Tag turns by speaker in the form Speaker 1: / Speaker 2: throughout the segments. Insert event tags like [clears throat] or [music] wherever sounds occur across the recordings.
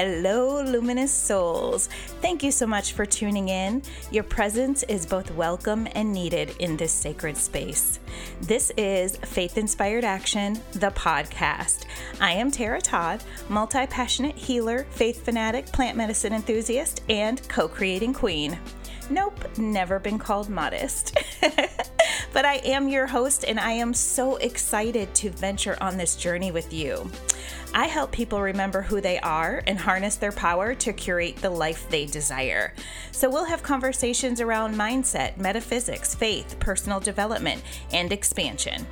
Speaker 1: Hello, luminous souls. Thank you so much for tuning in. Your presence is both welcome and needed in this sacred space. This is Faith Inspired Action, the podcast. I am Tara Todd, multi passionate healer, faith fanatic, plant medicine enthusiast, and co creating queen. Nope, never been called modest. [laughs] but I am your host, and I am so excited to venture on this journey with you. I help people remember who they are and harness their power to curate the life they desire. So we'll have conversations around mindset, metaphysics, faith, personal development, and expansion.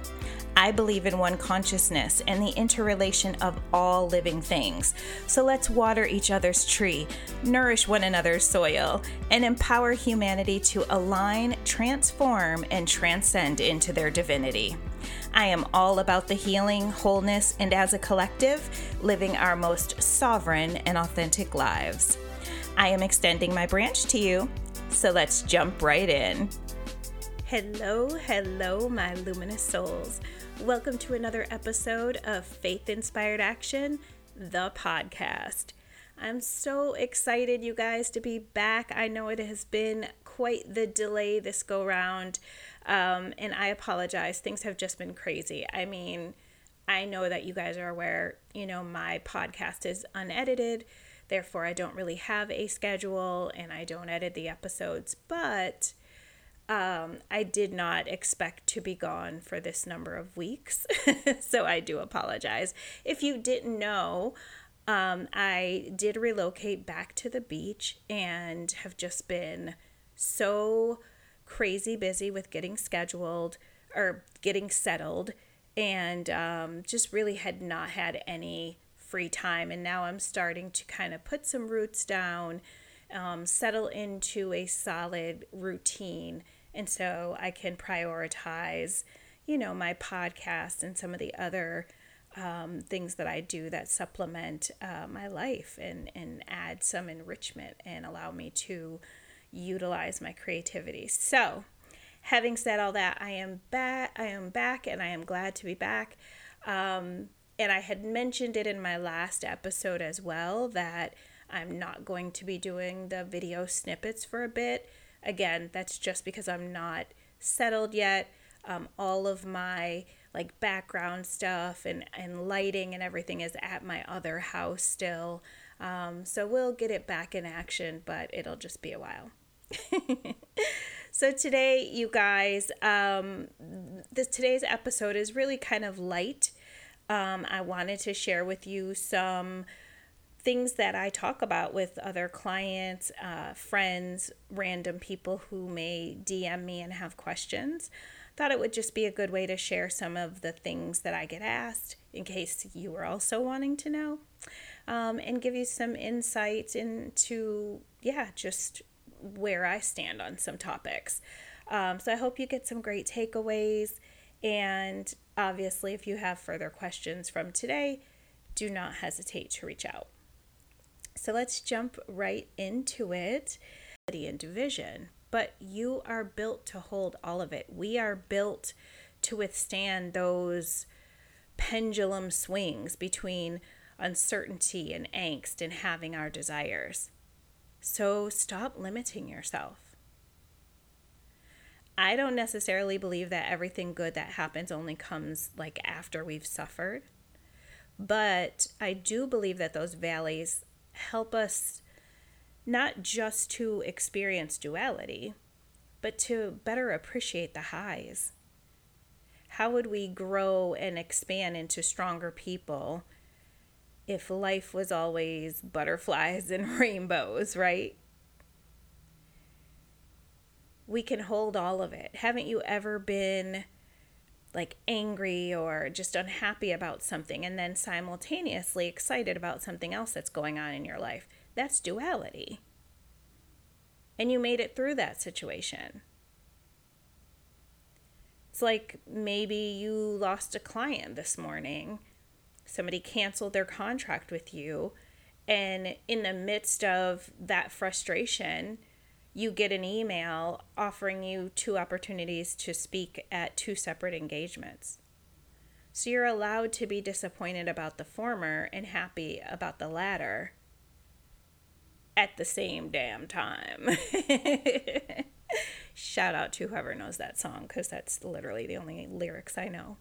Speaker 1: I believe in one consciousness and the interrelation of all living things. So let's water each other's tree, nourish one another's soil, and empower humanity to align, transform, and transcend into their divinity. I am all about the healing, wholeness, and as a collective, living our most sovereign and authentic lives. I am extending my branch to you, so let's jump right in. Hello, hello, my luminous souls. Welcome to another episode of Faith Inspired Action, the podcast. I'm so excited, you guys, to be back. I know it has been quite the delay this go round, um, and I apologize. Things have just been crazy. I mean, I know that you guys are aware, you know, my podcast is unedited, therefore, I don't really have a schedule and I don't edit the episodes, but um, I did not expect to be gone for this number of weeks, [laughs] so I do apologize. If you didn't know, um, I did relocate back to the beach and have just been so crazy busy with getting scheduled or getting settled, and um, just really had not had any free time. And now I'm starting to kind of put some roots down, um, settle into a solid routine and so I can prioritize, you know, my podcast and some of the other um, things that I do that supplement uh, my life and, and add some enrichment and allow me to utilize my creativity. So, having said all that, I am back. I am back, and I am glad to be back. Um, and I had mentioned it in my last episode as well that I'm not going to be doing the video snippets for a bit Again, that's just because I'm not settled yet. Um, all of my like background stuff and, and lighting and everything is at my other house still. Um, so we'll get it back in action, but it'll just be a while. [laughs] so today, you guys, um, this today's episode is really kind of light. Um, I wanted to share with you some things that I talk about with other clients, uh, friends, random people who may DM me and have questions. Thought it would just be a good way to share some of the things that I get asked in case you were also wanting to know, um, and give you some insight into, yeah, just where I stand on some topics. Um, so I hope you get some great takeaways. And obviously, if you have further questions from today, do not hesitate to reach out. So let's jump right into it. And division, but you are built to hold all of it. We are built to withstand those pendulum swings between uncertainty and angst and having our desires. So stop limiting yourself. I don't necessarily believe that everything good that happens only comes like after we've suffered. But I do believe that those valleys help us not just to experience duality, but to better appreciate the highs. How would we grow and expand into stronger people if life was always butterflies [laughs] and rainbows, right? We can hold all of it. Haven't you ever been like angry or just unhappy about something and then simultaneously excited about something else that's going on in your life. That's duality. And you made it through that situation. It's like maybe you lost a client this morning, somebody canceled their contract with you, and in the midst of that frustration, you get an email offering you two opportunities to speak at two separate engagements. So you're allowed to be disappointed about the former and happy about the latter. At the same damn time. [laughs] Shout out to whoever knows that song because that's literally the only lyrics I know.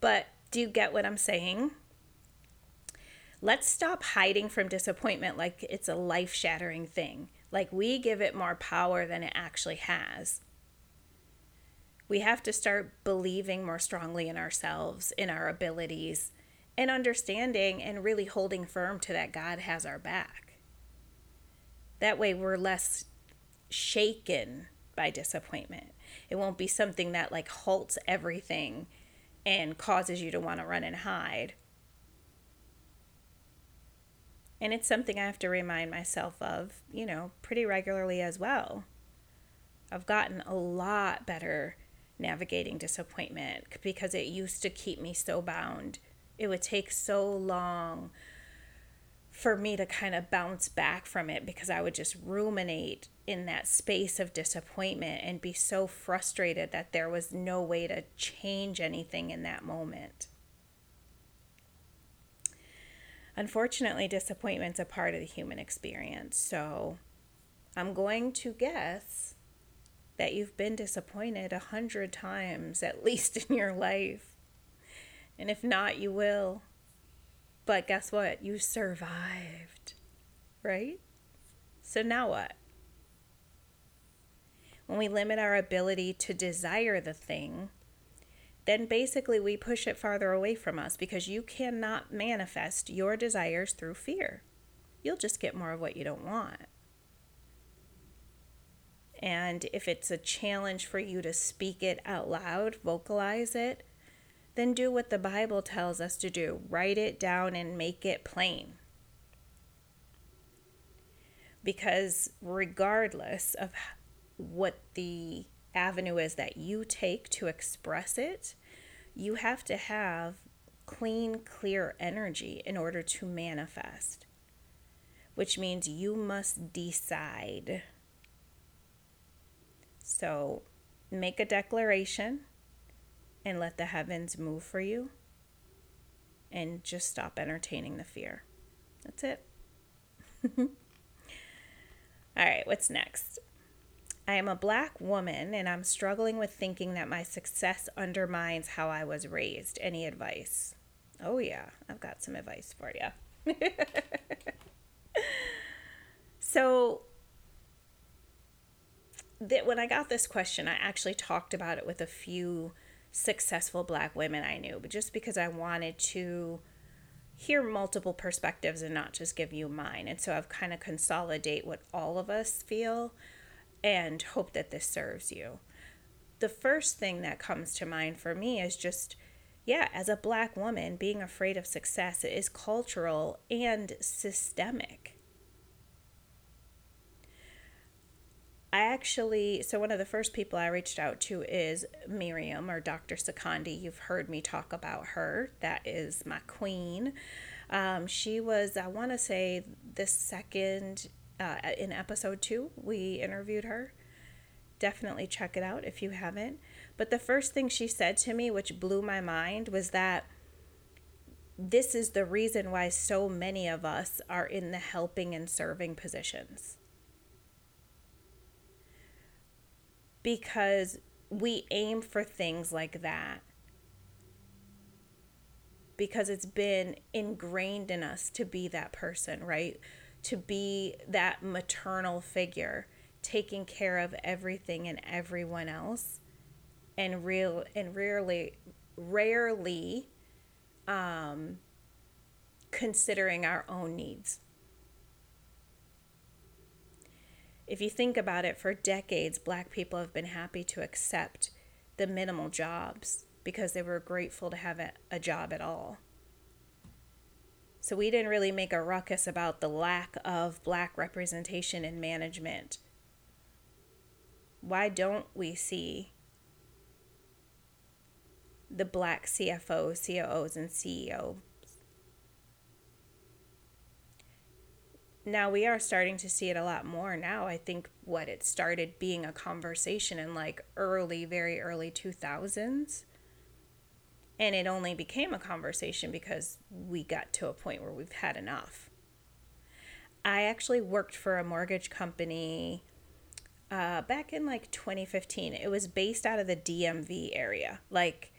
Speaker 1: But do you get what I'm saying? Let's stop hiding from disappointment like it's a life shattering thing, like we give it more power than it actually has. We have to start believing more strongly in ourselves, in our abilities, and understanding and really holding firm to that God has our back. That way, we're less shaken by disappointment. It won't be something that like halts everything and causes you to want to run and hide. And it's something I have to remind myself of, you know, pretty regularly as well. I've gotten a lot better navigating disappointment because it used to keep me so bound. It would take so long for me to kind of bounce back from it because I would just ruminate in that space of disappointment and be so frustrated that there was no way to change anything in that moment. Unfortunately, disappointment's a part of the human experience. So I'm going to guess that you've been disappointed a hundred times at least in your life. And if not, you will. But guess what? You survived, right? So now what? When we limit our ability to desire the thing, then basically we push it farther away from us because you cannot manifest your desires through fear. You'll just get more of what you don't want. And if it's a challenge for you to speak it out loud, vocalize it, then do what the Bible tells us to do write it down and make it plain. Because regardless of what the avenue is that you take to express it, you have to have clean, clear energy in order to manifest, which means you must decide. So make a declaration and let the heavens move for you and just stop entertaining the fear. That's it. [laughs] All right, what's next? I am a black woman and I'm struggling with thinking that my success undermines how I was raised. Any advice? Oh, yeah, I've got some advice for you. [laughs] so, that when I got this question, I actually talked about it with a few successful black women I knew, but just because I wanted to hear multiple perspectives and not just give you mine. And so I've kind of consolidate what all of us feel and hope that this serves you. The first thing that comes to mind for me is just yeah, as a black woman, being afraid of success is cultural and systemic. I actually, so one of the first people I reached out to is Miriam or Dr. Sakandi. You've heard me talk about her. That is my queen. Um, she was, I want to say, the second, uh, in episode two, we interviewed her. Definitely check it out if you haven't. But the first thing she said to me, which blew my mind, was that this is the reason why so many of us are in the helping and serving positions because we aim for things like that because it's been ingrained in us to be that person, right? To be that maternal figure, taking care of everything and everyone else, and real and rarely, rarely, um, considering our own needs. If you think about it, for decades, black people have been happy to accept the minimal jobs because they were grateful to have a, job at all. So we didn't really make a ruckus about the lack of black representation in management. Why don't we see the black CFOs, COOs, and CEO now we are starting to see it a lot more now. I think what it started being a conversation in like early, very early 2000s. And it only became a conversation because we got to a point where we've had enough. I actually worked for a mortgage company uh, back in like 2015. It was based out of the DMV area. Like,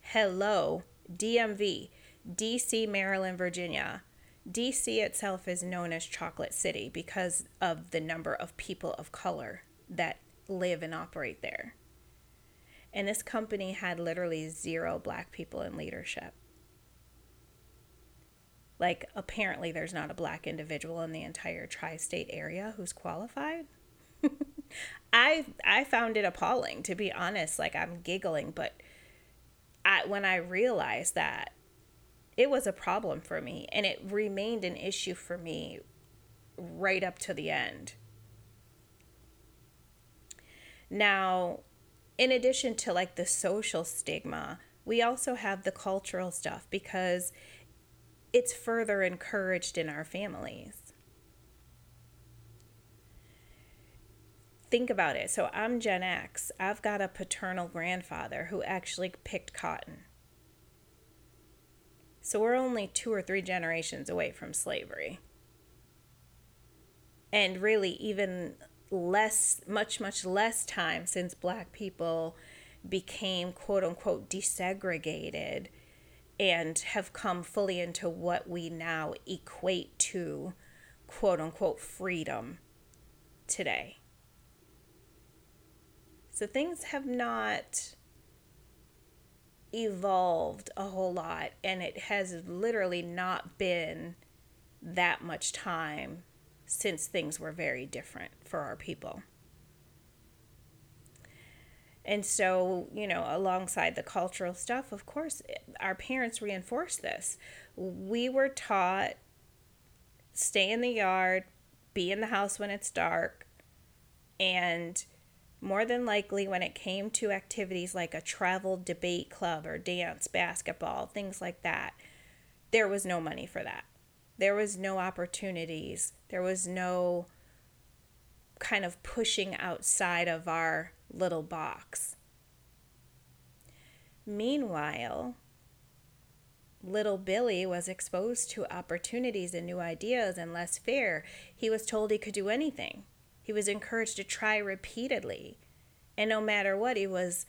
Speaker 1: hello, DMV, DC, Maryland, Virginia. DC itself is known as Chocolate City because of the number of people of color that live and operate there. And this company had literally zero black people in leadership. Like, apparently, there's not a black individual in the entire tri state area who's qualified. [laughs] I I found it appalling to be honest. Like I'm giggling, but I when I realized that it was a problem for me and it remained an issue for me right up to the end. Now, in addition to like the social stigma, we also have the cultural stuff because it's further encouraged in our families. Think about it. So I'm Gen X. I've got a paternal grandfather who actually picked cotton. So we're only two or three generations away from slavery. And really, even less, much, much less time since black people became quote unquote desegregated and have come fully into what we now equate to quote unquote freedom today. So things have not evolved a whole lot, and it has literally not been that much time since things were very different for our people. And so, you know, alongside the cultural stuff, of course, our parents reinforced this. We were taught stay in the yard, be in the house when it's dark, and more than likely, when it came to activities like a travel debate club or dance, basketball, things like that, there was no money for that. There was no opportunities. There was no kind of pushing outside of our little box. Meanwhile, little Billy was exposed to opportunities and new ideas and less fear. He was told he could do anything. He was encouraged to try repeatedly. And no matter what, he was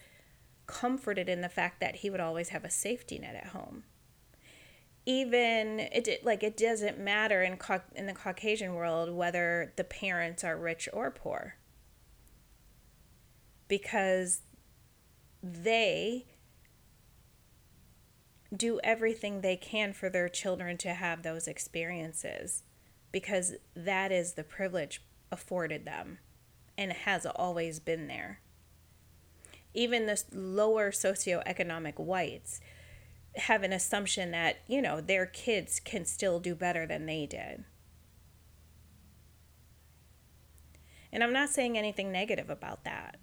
Speaker 1: comforted in the fact that he would always have a safety net at home. Even it like it doesn't matter in in the Caucasian world whether the parents are rich or poor. Because they do everything they can for their children to have those experiences because that is the privilege afforded them and has always been there. Even the lower socioeconomic whites have an assumption that, you know, their kids can still do better than they did. And I'm not saying anything negative about that.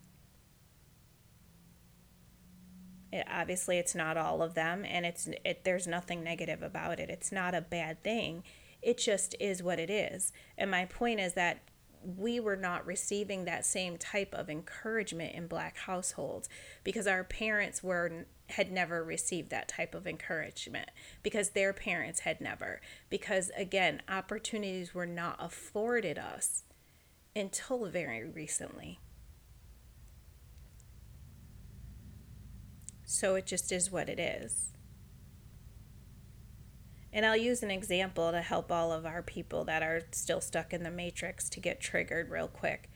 Speaker 1: It, obviously, it's not all of them, and it's it, there's nothing negative about it. It's not a bad thing. It just is what it is. And my point is that we were not receiving that same type of encouragement in black households because our parents were had never received that type of encouragement because their parents had never. Because again opportunities were not afforded us until very recently. So it just is what it is and I'll use an example to help all of our people that are still stuck in the matrix to get triggered real quick.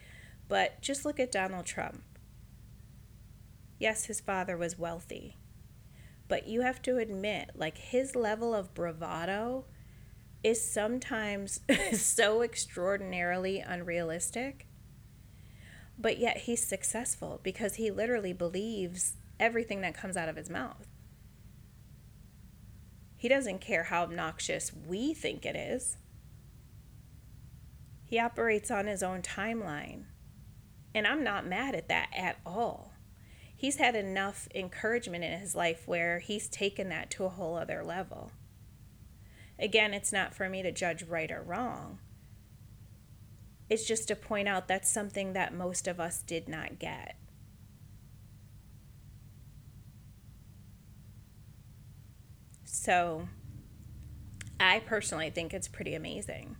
Speaker 1: But just look at Donald Trump. Yes, his father was wealthy. But you have to admit, like, his level of bravado is sometimes [laughs] so extraordinarily unrealistic. But yet he's successful because he literally believes everything that comes out of his mouth. He doesn't care how obnoxious we think it is. He operates on his own timeline. And I'm not mad at that at all. He's had enough encouragement in his life where he's taken that to a whole other level. Again, it's not for me to judge right or wrong. It's just to point out that's something that most of us did not get. So I personally think it's pretty amazing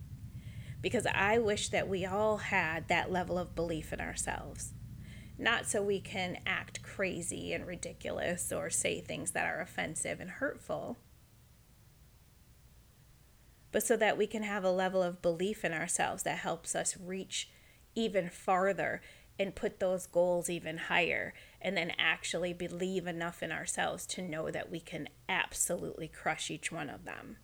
Speaker 1: because I wish that we all had that level of belief in ourselves. Not so we can act crazy and ridiculous or say things that are offensive and hurtful, but so that we can have a level of belief in ourselves that helps us reach even farther and put those goals even higher and then actually believe enough in ourselves to know that we can absolutely crush each one of them.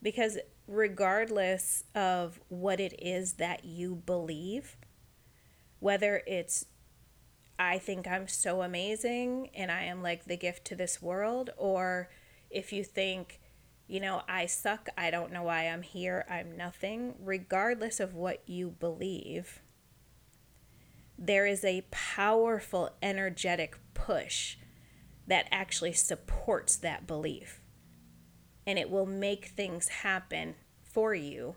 Speaker 1: Because regardless of what it is that you believe, whether it's I think I'm so amazing and I am like the gift to this world, or if you think, you know, I suck, I don't know why I'm here, I'm nothing, regardless of what you believe, there is a powerful energetic push that actually supports that belief. And it will make things happen for you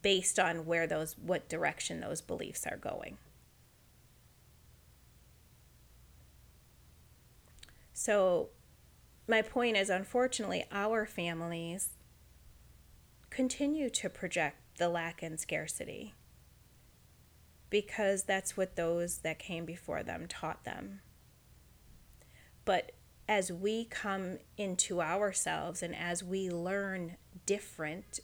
Speaker 1: based on where those what direction those beliefs are going. So my point is, unfortunately, our families continue to project the lack and scarcity because that's what those that came before them taught them. But as we come into ourselves and as we learn different,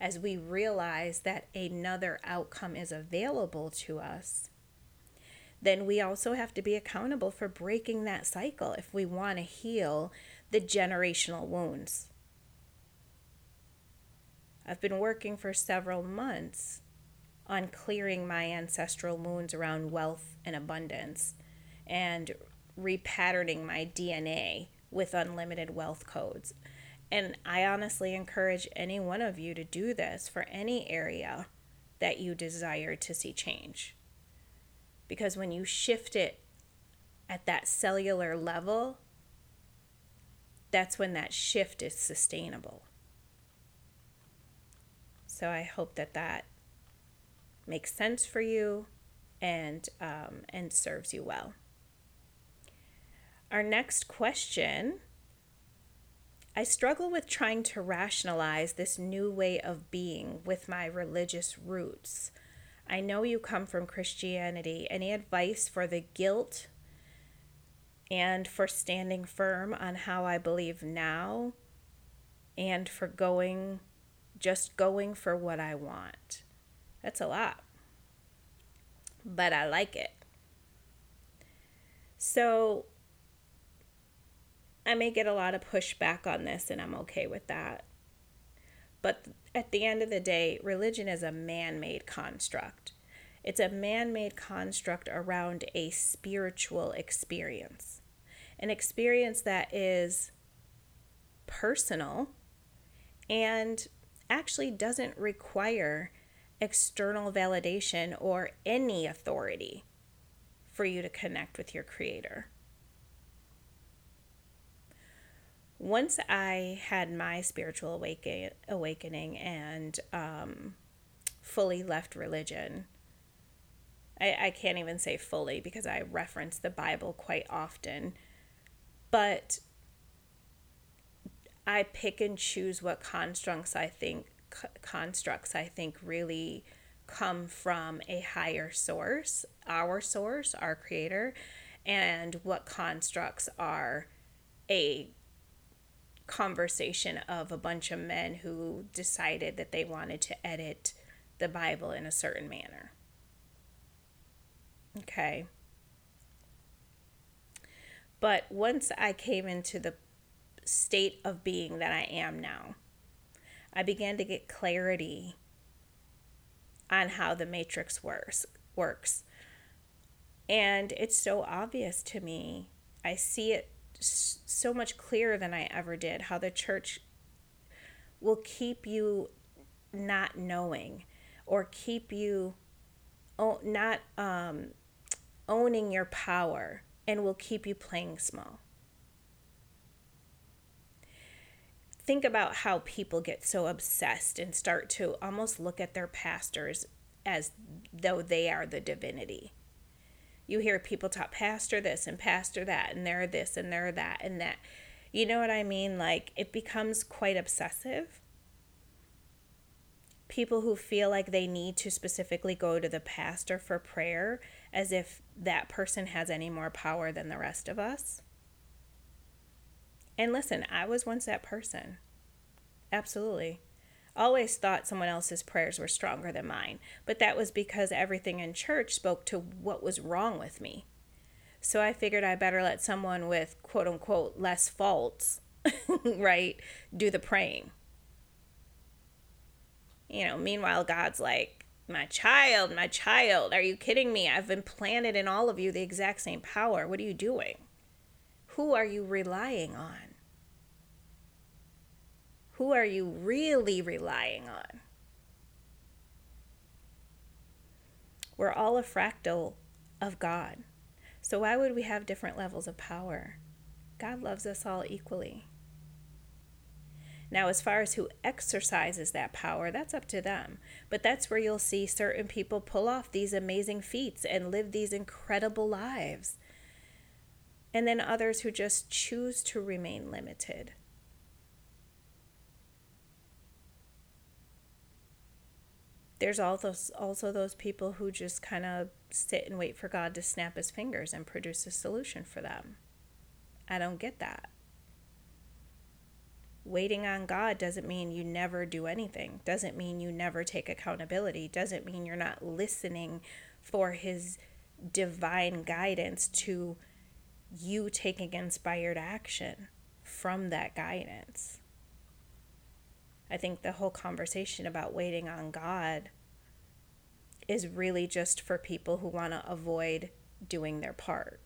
Speaker 1: as we realize that another outcome is available to us, then we also have to be accountable for breaking that cycle if we want to heal the generational wounds. I've been working for several months on clearing my ancestral wounds around wealth and abundance and repatterning my DNA with unlimited wealth codes. And I honestly encourage any one of you to do this for any area that you desire to see change because when you shift it at that cellular level, that's when that shift is sustainable. So I hope that that makes sense for you and um, and serves you well. Our next question. I struggle with trying to rationalize this new way of being with my religious roots. I know you come from Christianity. Any advice for the guilt and for standing firm on how I believe now and for going, just going for what I want? That's a lot, but I like it. So I may get a lot of pushback on this, and I'm okay with that. But at the end of the day, religion is a man made construct. It's a man made construct around a spiritual experience, an experience that is personal and actually doesn't require external validation or any authority for you to connect with your creator. once I had my spiritual awaken- awakening and um, fully left religion, I, I can't even say fully because I reference the Bible quite often, but I pick and choose what constructs I think constructs I think really come from a higher source, our source, our creator, and what constructs are a conversation of a bunch of men who decided that they wanted to edit the Bible in a certain manner. Okay. But once I came into the state of being that I am now, I began to get clarity on how the matrix works works. And it's so obvious to me. I see it so much clearer than I ever did how the church will keep you not knowing or keep you not um, owning your power and will keep you playing small. Think about how people get so obsessed and start to almost look at their pastors as though they are the divinity you hear people talk pastor this and pastor that and they're this and they're that and that You know what I mean? Like it becomes quite obsessive. People who feel like they need to specifically go to the pastor for prayer as if that person has any more power than the rest of us. And listen, I was once that person. Absolutely. Always thought someone else's prayers were stronger than mine, but that was because everything in church spoke to what was wrong with me. So I figured I better let someone with quote unquote less faults, [laughs] right, do the praying. You know, meanwhile, God's like, my child, my child, are you kidding me? I've implanted in all of you the exact same power. What are you doing? Who are you relying on? Who are you really relying on? We're all a fractal of God. So why would we have different levels of power? God loves us all equally. Now, as far as who exercises that power, that's up to them. But that's where you'll see certain people pull off these amazing feats and live these incredible lives. And then others who just choose to remain limited. there's also also those people who just kind of sit and wait for God to snap his fingers and produce a solution for them. I don't get that. Waiting on God doesn't mean you never do anything. Doesn't mean you never take accountability. Doesn't mean you're not listening for his divine guidance to you taking inspired action from that guidance. I think the whole conversation about waiting on God is really just for people who want to avoid doing their part.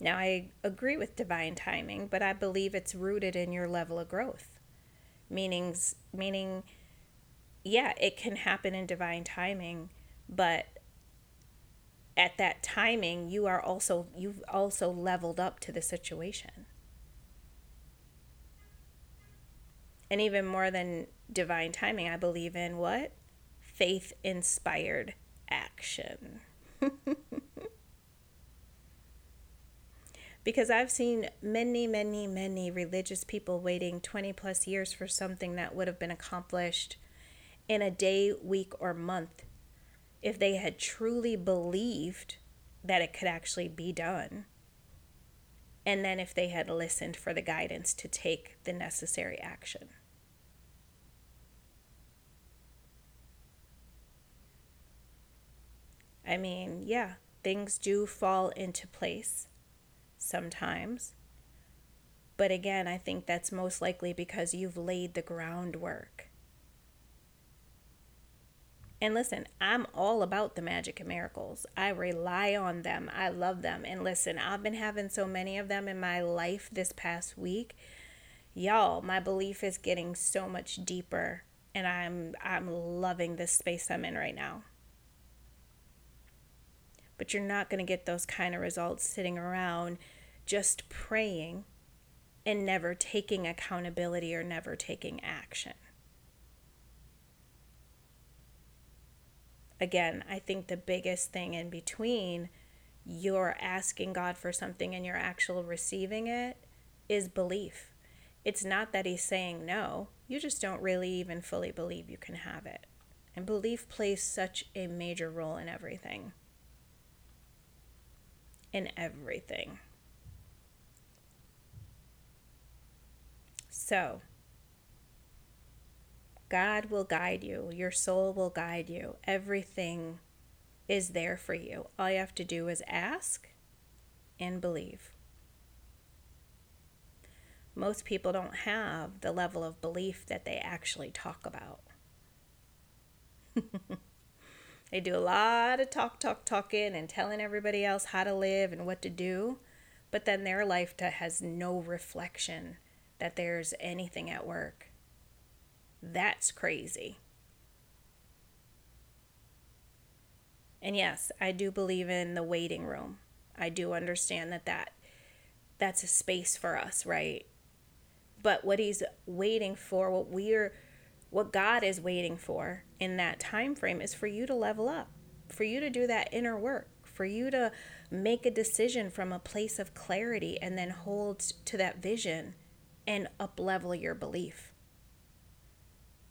Speaker 1: Now, I agree with divine timing, but I believe it's rooted in your level of growth. Meanings, meaning, yeah, it can happen in divine timing, but at that timing, you are also, you've also leveled up to the situation. And even more than divine timing, I believe in what? Faith inspired action. [laughs] because I've seen many, many, many religious people waiting 20 plus years for something that would have been accomplished in a day, week, or month if they had truly believed that it could actually be done. And then if they had listened for the guidance to take the necessary action. I mean, yeah, things do fall into place sometimes. But again, I think that's most likely because you've laid the groundwork. And listen, I'm all about the magic and miracles. I rely on them. I love them. And listen, I've been having so many of them in my life this past week. Y'all, my belief is getting so much deeper and I'm I'm loving this space I'm in right now but you're not going to get those kind of results sitting around just praying and never taking accountability or never taking action. Again, I think the biggest thing in between you're asking God for something and you're actually receiving it is belief. It's not that He's saying no, you just don't really even fully believe you can have it. And belief plays such a major role in everything in everything. So, God will guide you, your soul will guide you. Everything is there for you. All you have to do is ask and believe. Most people don't have the level of belief that they actually talk about. [laughs] They do a lot of talk, talk, talking and telling everybody else how to live and what to do, but then their life has no reflection that there's anything at work. That's crazy. And yes, I do believe in the waiting room. I do understand that, that that's a space for us, right? But what he's waiting for, what we're what God is waiting for in that time frame is for you to level up, for you to do that inner work, for you to make a decision from a place of clarity and then hold to that vision and uplevel your belief.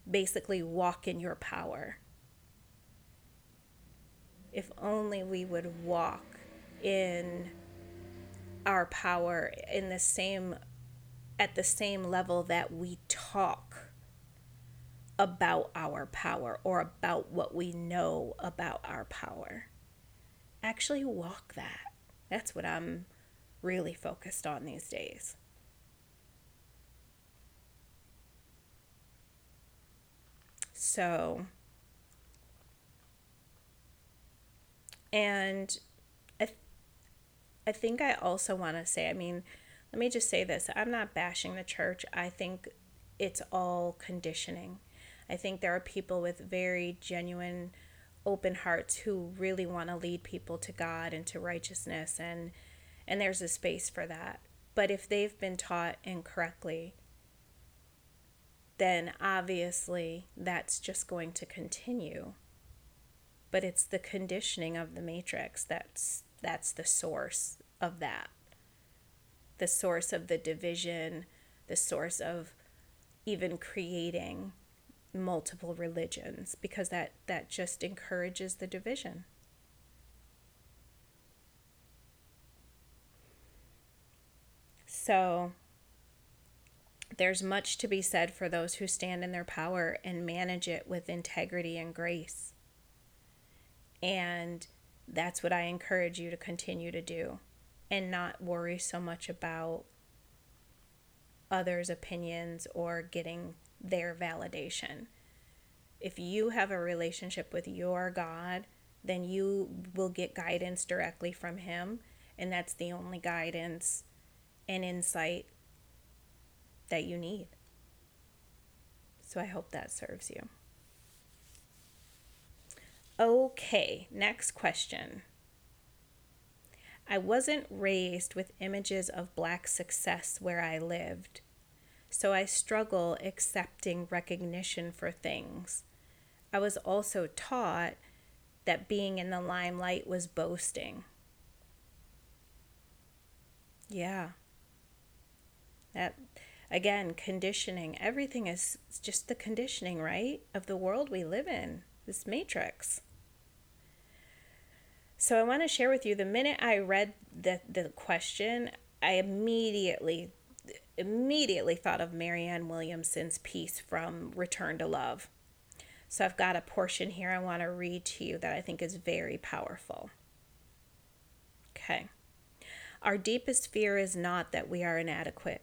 Speaker 1: Basically, walk in your power. If only we would walk in our power in the same at the same level that we talk about our power or about what we know about our power. Actually, walk that. That's what I'm really focused on these days. So, and I, th- I think I also want to say, I mean, let me just say this I'm not bashing the church. I think it's all conditioning. I think there are people with very genuine, open hearts who really want to lead people to God and to righteousness, and and there's a space for that. But if they've been taught incorrectly, then obviously that's just going to continue. But it's the conditioning of the matrix that's that's the source of that the source of the division, the source of even creating multiple religions because that that just encourages the division. So there's much to be said for those who stand in their power and manage it with integrity and grace. And that's what I encourage you to continue to do and not worry so much about others' opinions or getting their validation. If you have a relationship with your God, then you will get guidance directly from Him, and that's the only guidance and insight that you need. So I hope that serves you. Okay, next question. I wasn't raised with images of black success where I lived, so I struggle accepting recognition for things. I was also taught that being in the limelight was boasting. Yeah. That again, conditioning. Everything is just the conditioning, right? Of the world we live in, this matrix. So I want to share with you the minute I read the, the question, I immediately immediately thought of Marianne Williamson's piece from Return to Love. So I've got a portion here I want to read to you that I think is very powerful. Okay. Our deepest fear is not that we are inadequate.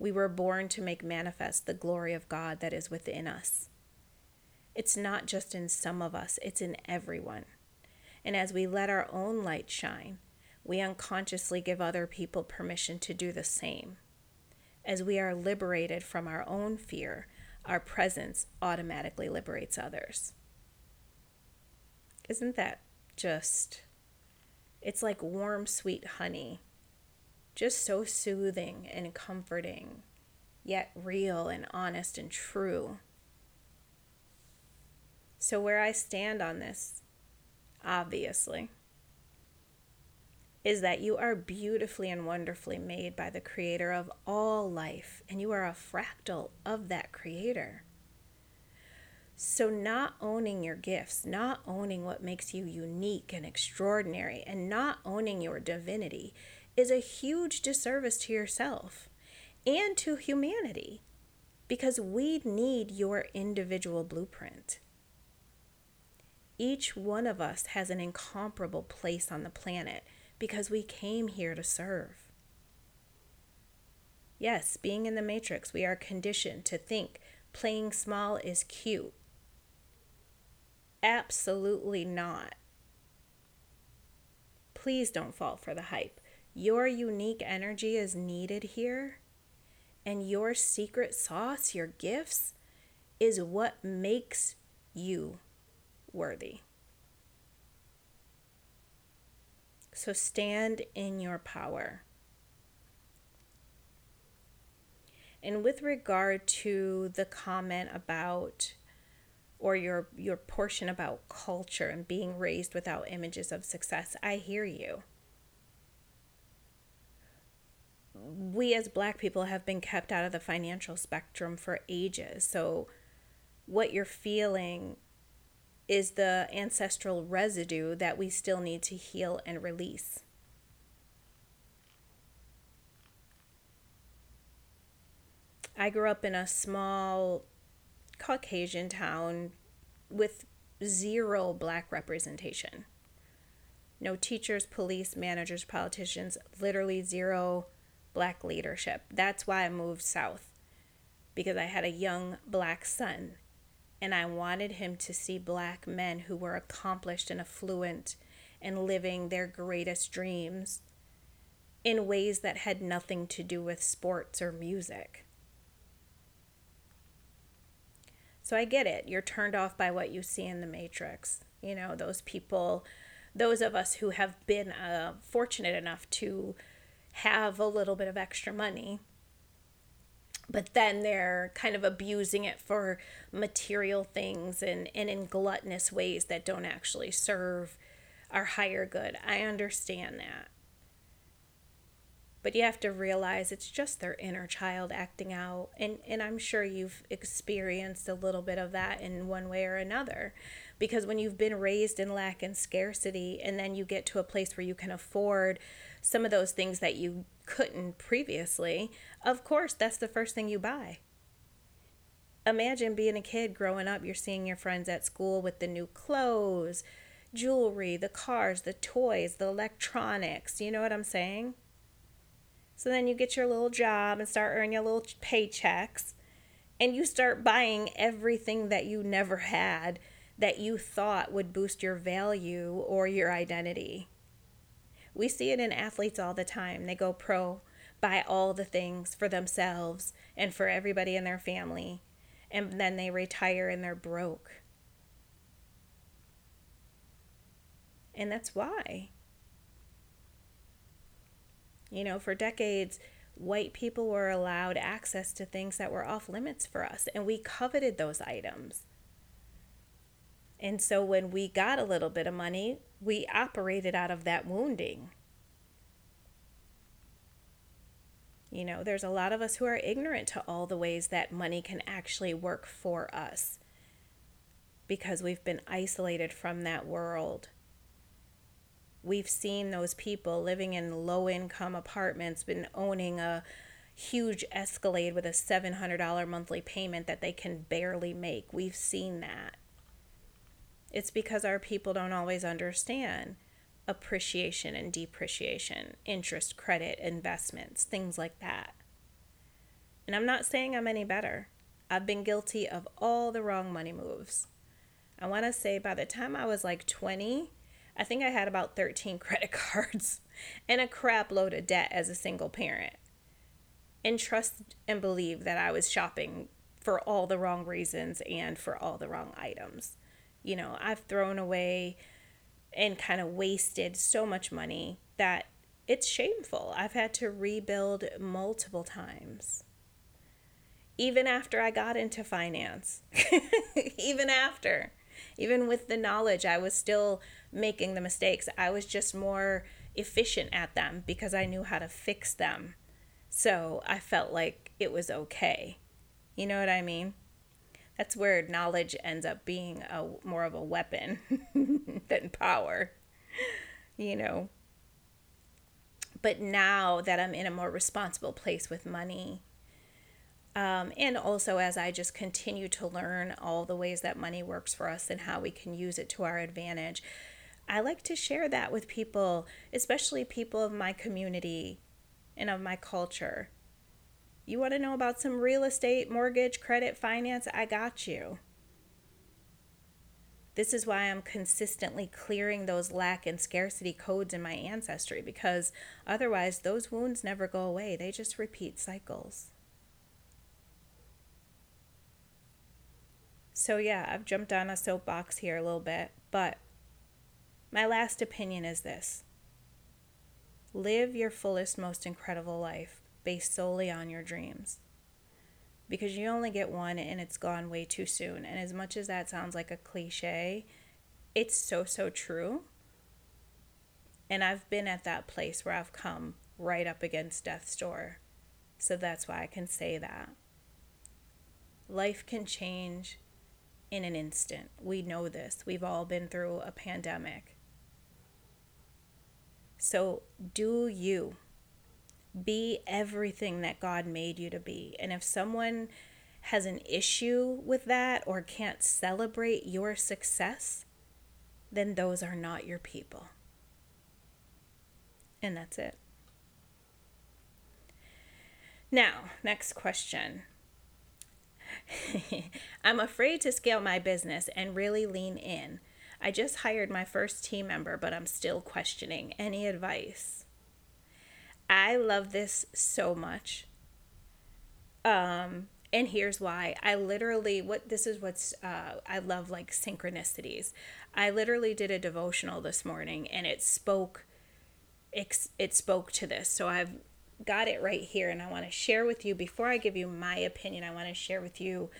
Speaker 1: We were born to make manifest the glory of God that is within us. It's not just in some of us, it's in everyone. And as we let our own light shine, we unconsciously give other people permission to do the same. As we are liberated from our own fear, our presence automatically liberates others. Isn't that just? It's like warm, sweet honey. Just so soothing and comforting, yet real and honest and true. So, where I stand on this obviously, is that you are beautifully and wonderfully made by the creator of all life, and you are a fractal of that creator. So, not owning your gifts, not owning what makes you unique and extraordinary, and not owning your divinity is a huge disservice to yourself and to humanity because we need your individual blueprint. Each one of us has an incomparable place on the planet because we came here to serve. Yes, being in the matrix, we are conditioned to think playing small is cute. Absolutely not. Please don't fall for the hype. Your unique energy is needed here, and your secret sauce, your gifts, is what makes you worthy. So stand in your power. And with regard to the comment about or your your portion about culture and being raised without images of success, I hear you. We as black people have been kept out of the financial spectrum for ages. So what you're feeling is the ancestral residue that we still need to heal and release. I grew up in a small Caucasian town with zero black representation. No teachers, police, managers, politicians, literally zero black leadership. That's why I moved south because I had a young black son and I wanted him to see black men who were accomplished and affluent and living their greatest dreams in ways that had nothing to do with sports or music. So I get it. You're turned off by what you see in the Matrix. You know, those people, those of us who have been uh, fortunate enough to have a little bit of extra money but then they're kind of abusing it for material things and, and in gluttonous ways that don't actually serve our higher good. I understand that. But you have to realize it's just their inner child acting out. And, and I'm sure you've experienced a little bit of that in one way or another. Because when you've been raised in lack and scarcity, and then you get to a place where you can afford some of those things that you couldn't previously, of course, that's the first thing you buy. Imagine being a kid growing up, you're seeing your friends at school with the new clothes, jewelry, the cars, the toys, the electronics. You know what I'm saying? So then you get your little job and start earning your little paychecks, and you start buying everything that you never had that you thought would boost your value or your identity. We see it in athletes all the time. They go pro, buy all the things for themselves and for everybody in their family, and then they retire and they're broke. And that's why. You know, for decades, white people were allowed access to things that were off limits for us, and we coveted those items. And so when we got a little bit of money, we operated out of that wounding. You know, there's a lot of us who are ignorant to all the ways that money can actually work for us because we've been isolated from that world. We've seen those people living in low income apartments, been owning a huge Escalade with a $700 monthly payment that they can barely make. We've seen that. It's because our people don't always understand appreciation and depreciation, interest, credit, investments, things like that. And I'm not saying I'm any better. I've been guilty of all the wrong money moves. I want to say by the time I was like 20, I think I had about 13 [laughs] credit cards and a crap load of debt as a single parent. And trust and believe that I was shopping for all the wrong reasons and for all the wrong items. You know, I've thrown away and kind of wasted so much money that it's shameful. I've had to rebuild multiple times. Even after I got into finance, [laughs] even after, even with the knowledge, I was still making the mistakes. I was just more efficient at them because I knew how to fix them. So I felt like it was okay. You know what I mean? That's where knowledge ends up being a more of a weapon [laughs] than power you know? But now that i'm in a more responsible place with money um, and also as i just continue to learn all the ways that money works for us and how we can use it to our advantage i like to share that with people especially people of my community and of my culture you want to know about some real estate, mortgage, credit, finance? I got you. This is why I'm consistently clearing those lack and scarcity codes in my ancestry because otherwise, those wounds never go away. They just repeat cycles. So, yeah, I've jumped on a soapbox here a little bit, but my last opinion is this live your fullest, most incredible life based solely on your dreams. Because you only get one and it's gone way too soon. And as much as that sounds like a cliche, it's so, so true. And I've been at that place where I've come right up against death's door. So that's why I can say that. Life can change in an instant. We know this. We've all been through a pandemic. So do you. Be everything that God made you to be. And if someone has an issue with that or can't celebrate your success, then those are not your people. And that's it. Now, next question. [laughs] I'm afraid to scale my business and really lean in. I just hired my first team member, but I'm still questioning. Any advice? I love this so much. Um, and here's why. I literally what this is what's uh, I love like synchronicities. I literally did a devotional this morning, and it spoke. It, it spoke to this. So I've got it right here and I want to share with you before I give you my opinion. I want to share with you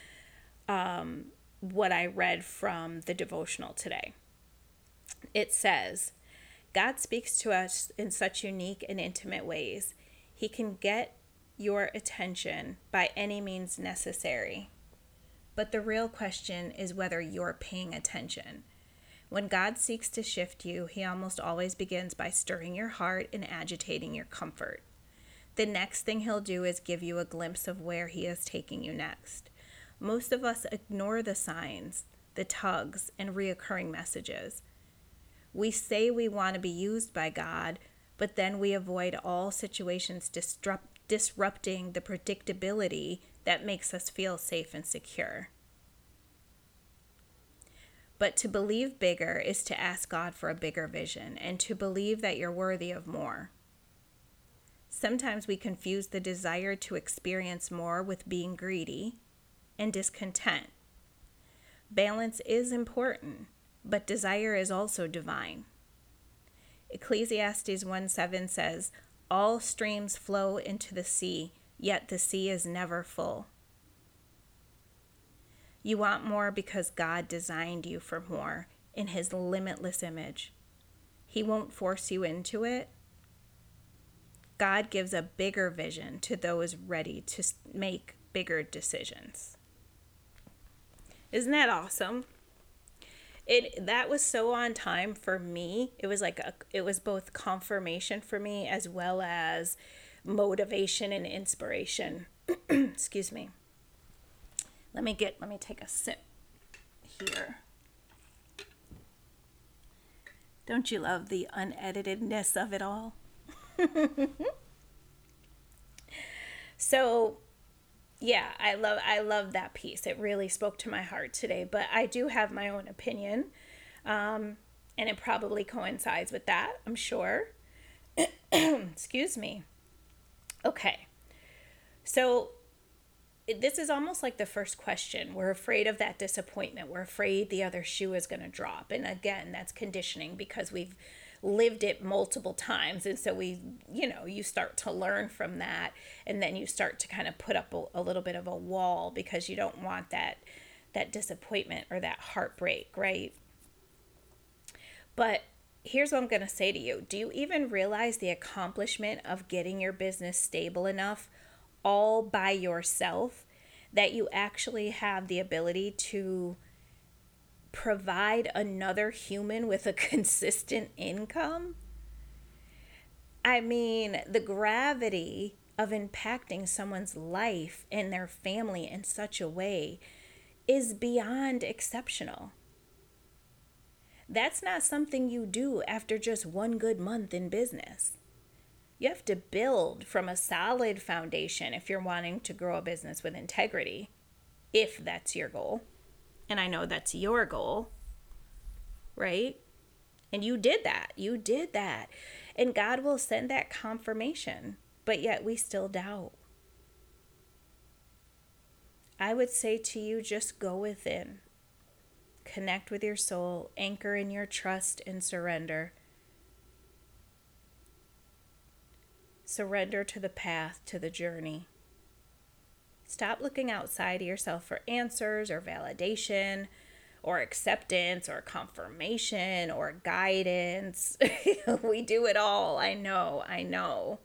Speaker 1: um, what I read from the devotional today. It says, God speaks to us in such unique and intimate ways. He can get your attention by any means necessary. But the real question is whether you're paying attention. When God seeks to shift you, he almost always begins by stirring your heart and agitating your comfort. The next thing he'll do is give you a glimpse of where he is taking you next. Most of us ignore the signs, the tugs, and reoccurring messages. We say we want to be used by God, but then we avoid all situations disrupt, disrupting the predictability that makes us feel safe and secure. But to believe bigger is to ask God for a bigger vision and to believe that you're worthy of more. Sometimes we confuse the desire to experience more with being greedy and discontent. Balance is important, but desire is also divine. Ecclesiastes 1 7 says, All streams flow into the sea, yet the sea is never full. You want more because God designed you for more in His limitless image. He won't force you into it, God gives a bigger vision to those ready to make bigger decisions. Isn't that awesome? It that was so on time for me. It was like a, it was both confirmation for me as well as motivation and inspiration. [clears throat] Excuse me. Let me get let me take a sip here. Don't you love the uneditedness of it all? [laughs] so yeah, I love I love that piece. It really spoke to my heart today. But I do have my own opinion, um, and it probably coincides with that. I'm sure. [clears throat] Excuse me. Okay, so this is almost like the first question. We're afraid of that disappointment. We're afraid the other shoe is going to drop, and again, that's conditioning because we've lived it multiple times. And so we you know you start to learn from that. And then you start to kind of put up a, a little bit of a wall because you don't want that that disappointment or that heartbreak right? But here's what I'm going to say to you. Do you even realize the accomplishment of getting your business stable enough all by yourself that you actually have the ability to provide another human with a [laughs] consistent income? I mean, the gravity of impacting someone's life and their family in such a way is beyond exceptional. That's not something you do after just one good month in business. You have to build from a solid foundation if you're wanting to grow a business with integrity, if that's your goal and I know that's your goal. right? And you did that. You did that. And God will send that confirmation, but yet we still doubt. I would say to you just go within, connect with your soul, anchor in your trust and surrender. Surrender to the path, to the journey. Stop looking outside of yourself for answers or validation or acceptance or confirmation or guidance. [laughs] we do it all. I know, I know.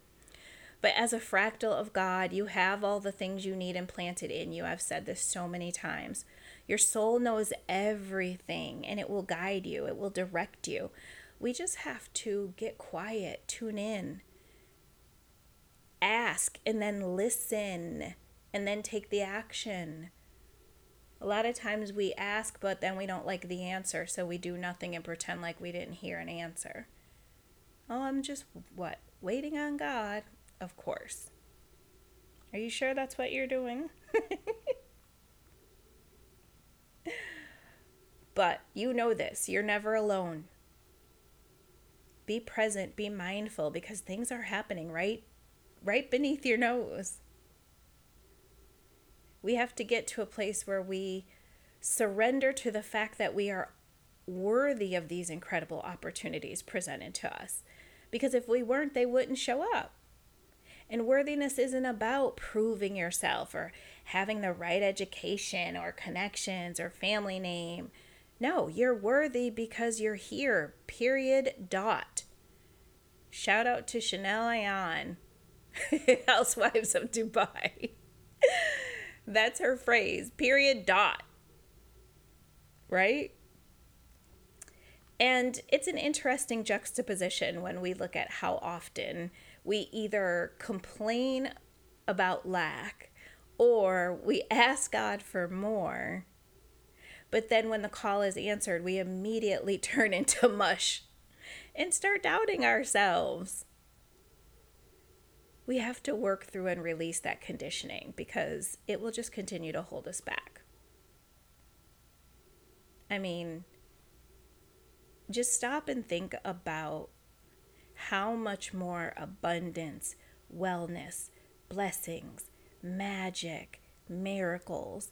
Speaker 1: But as a fractal of God, you have all the things you need implanted in you. I've said this so many times. Your soul knows everything and it will guide you, it will direct you. We just have to get quiet, tune in, ask, and then listen, and then take the action. A lot of times we ask, but then we don't like the answer, so we do nothing and pretend like we didn't hear an answer. Oh, I'm just what? Waiting on God, of course. Are you sure that's what you're doing? [laughs] but you know this, you're never alone. Be present, be mindful because things are happening right right beneath your nose we have to get to a place where we surrender to the fact that we are worthy of these incredible opportunities presented to us. Because if we weren't, they wouldn't show up. And worthiness isn't about proving yourself or having the right education or connections or family name. No, you're worthy because you're here, period, dot. Shout out to Chanel Ayan, [laughs] Housewives of Dubai. [laughs] That's her phrase, period, dot. Right? And it's an interesting juxtaposition when we look at how often we either complain about lack or we ask God for more. But then when the call is answered, we immediately [laughs] turn into mush and start doubting ourselves we have to work through and release that conditioning because it will just continue to hold us back. I mean, just stop and think about how much more abundance, wellness, blessings, magic, miracles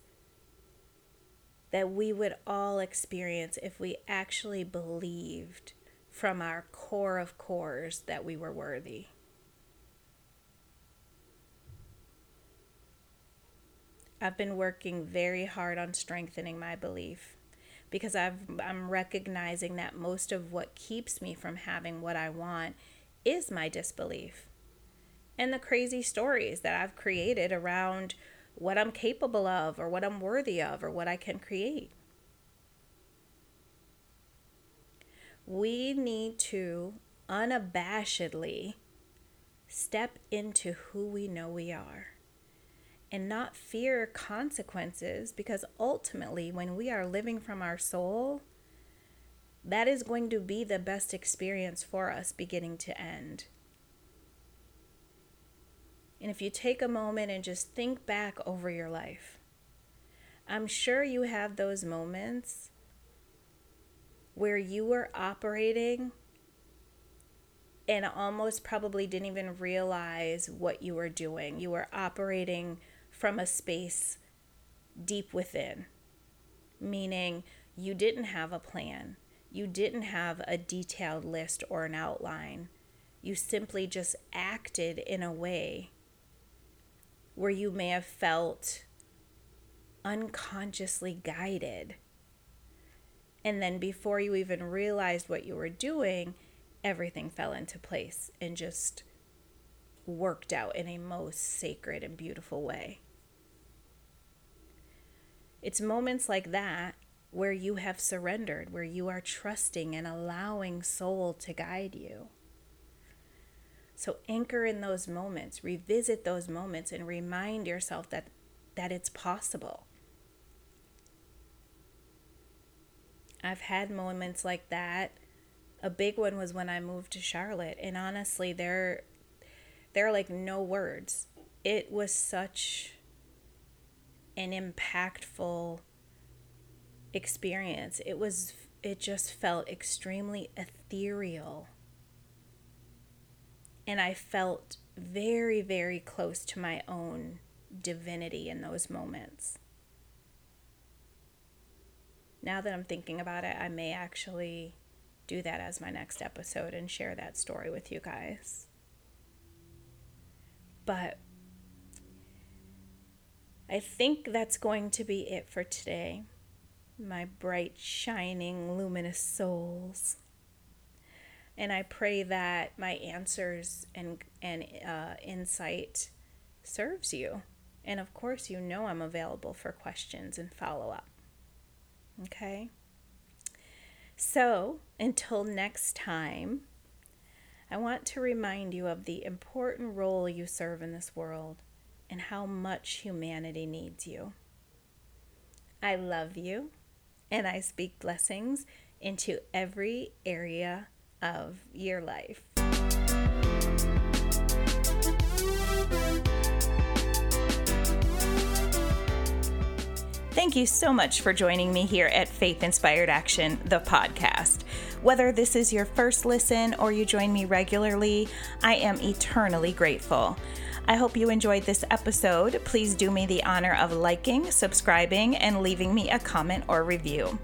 Speaker 1: that we would all experience if we actually believed from our core of cores that we were worthy. I've been working very hard on strengthening my belief because I've, I'm recognizing that most of what keeps me from having what I want is my disbelief and the crazy stories that I've created around what I'm capable of or what I'm worthy of or what I can create. We need to unabashedly step into who we know we are and not fear consequences because ultimately, when we are living from our soul, that is going to be the best experience for us beginning to end. And if you take a moment and just think back over your life, I'm sure you have those moments where you were operating and almost probably didn't even realize what you were doing. You were operating from a space deep within, meaning you didn't have a plan, you didn't have a detailed list or an outline. You simply just acted in a way where you may have felt unconsciously guided. And then before you even realized what you were doing, everything fell into place and just worked out in a most sacred and beautiful way. It's moments like that where you have surrendered, where you are trusting and allowing soul to guide you. So anchor in those moments, revisit those moments and remind yourself that that it's possible. I've had moments like that. A big one was when I moved to Charlotte and honestly there there are like no words. It was such an impactful experience. It was it just felt extremely ethereal. And I felt very, very close to my own divinity in those moments. Now that I'm thinking about it, I may actually do that as my next episode and share that story with you guys. But I think that's going to be it for today, my bright, shining, luminous souls. And I pray that my answers and, and uh, insight serves you. And of course, you know I'm available for questions and follow up. Okay? So, until next time, I want to remind you of the important role you serve in this world and how much humanity needs you. I love you, and I speak blessings into every area of your life. Thank you so much for joining me here at Faith Inspired Action, the podcast. Whether this is your first listen or you join me regularly, I am eternally grateful. I hope you enjoyed this episode. Please do me the honor of liking, subscribing, and leaving me a comment or review.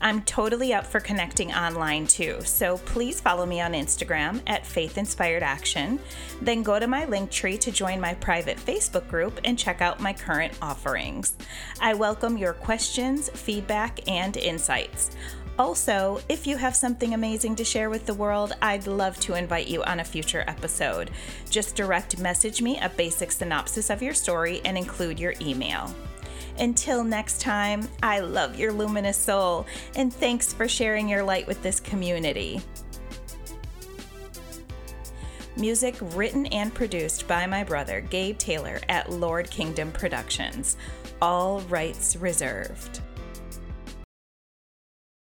Speaker 1: I'm totally up for connecting online too, so please follow me on Instagram at Faith Inspired Action. Then go to my link tree to join my private Facebook group and check out my current offerings. I welcome your questions, feedback, and insights. Also, if you have something amazing to share with the world, I'd love to invite you on a future episode. Just direct message me a basic synopsis of your story and include your email. Until next time, I love your luminous soul and thanks for sharing your light with this community. Music written and produced by my brother Gabe Taylor at Lord Kingdom Productions. All rights reserved.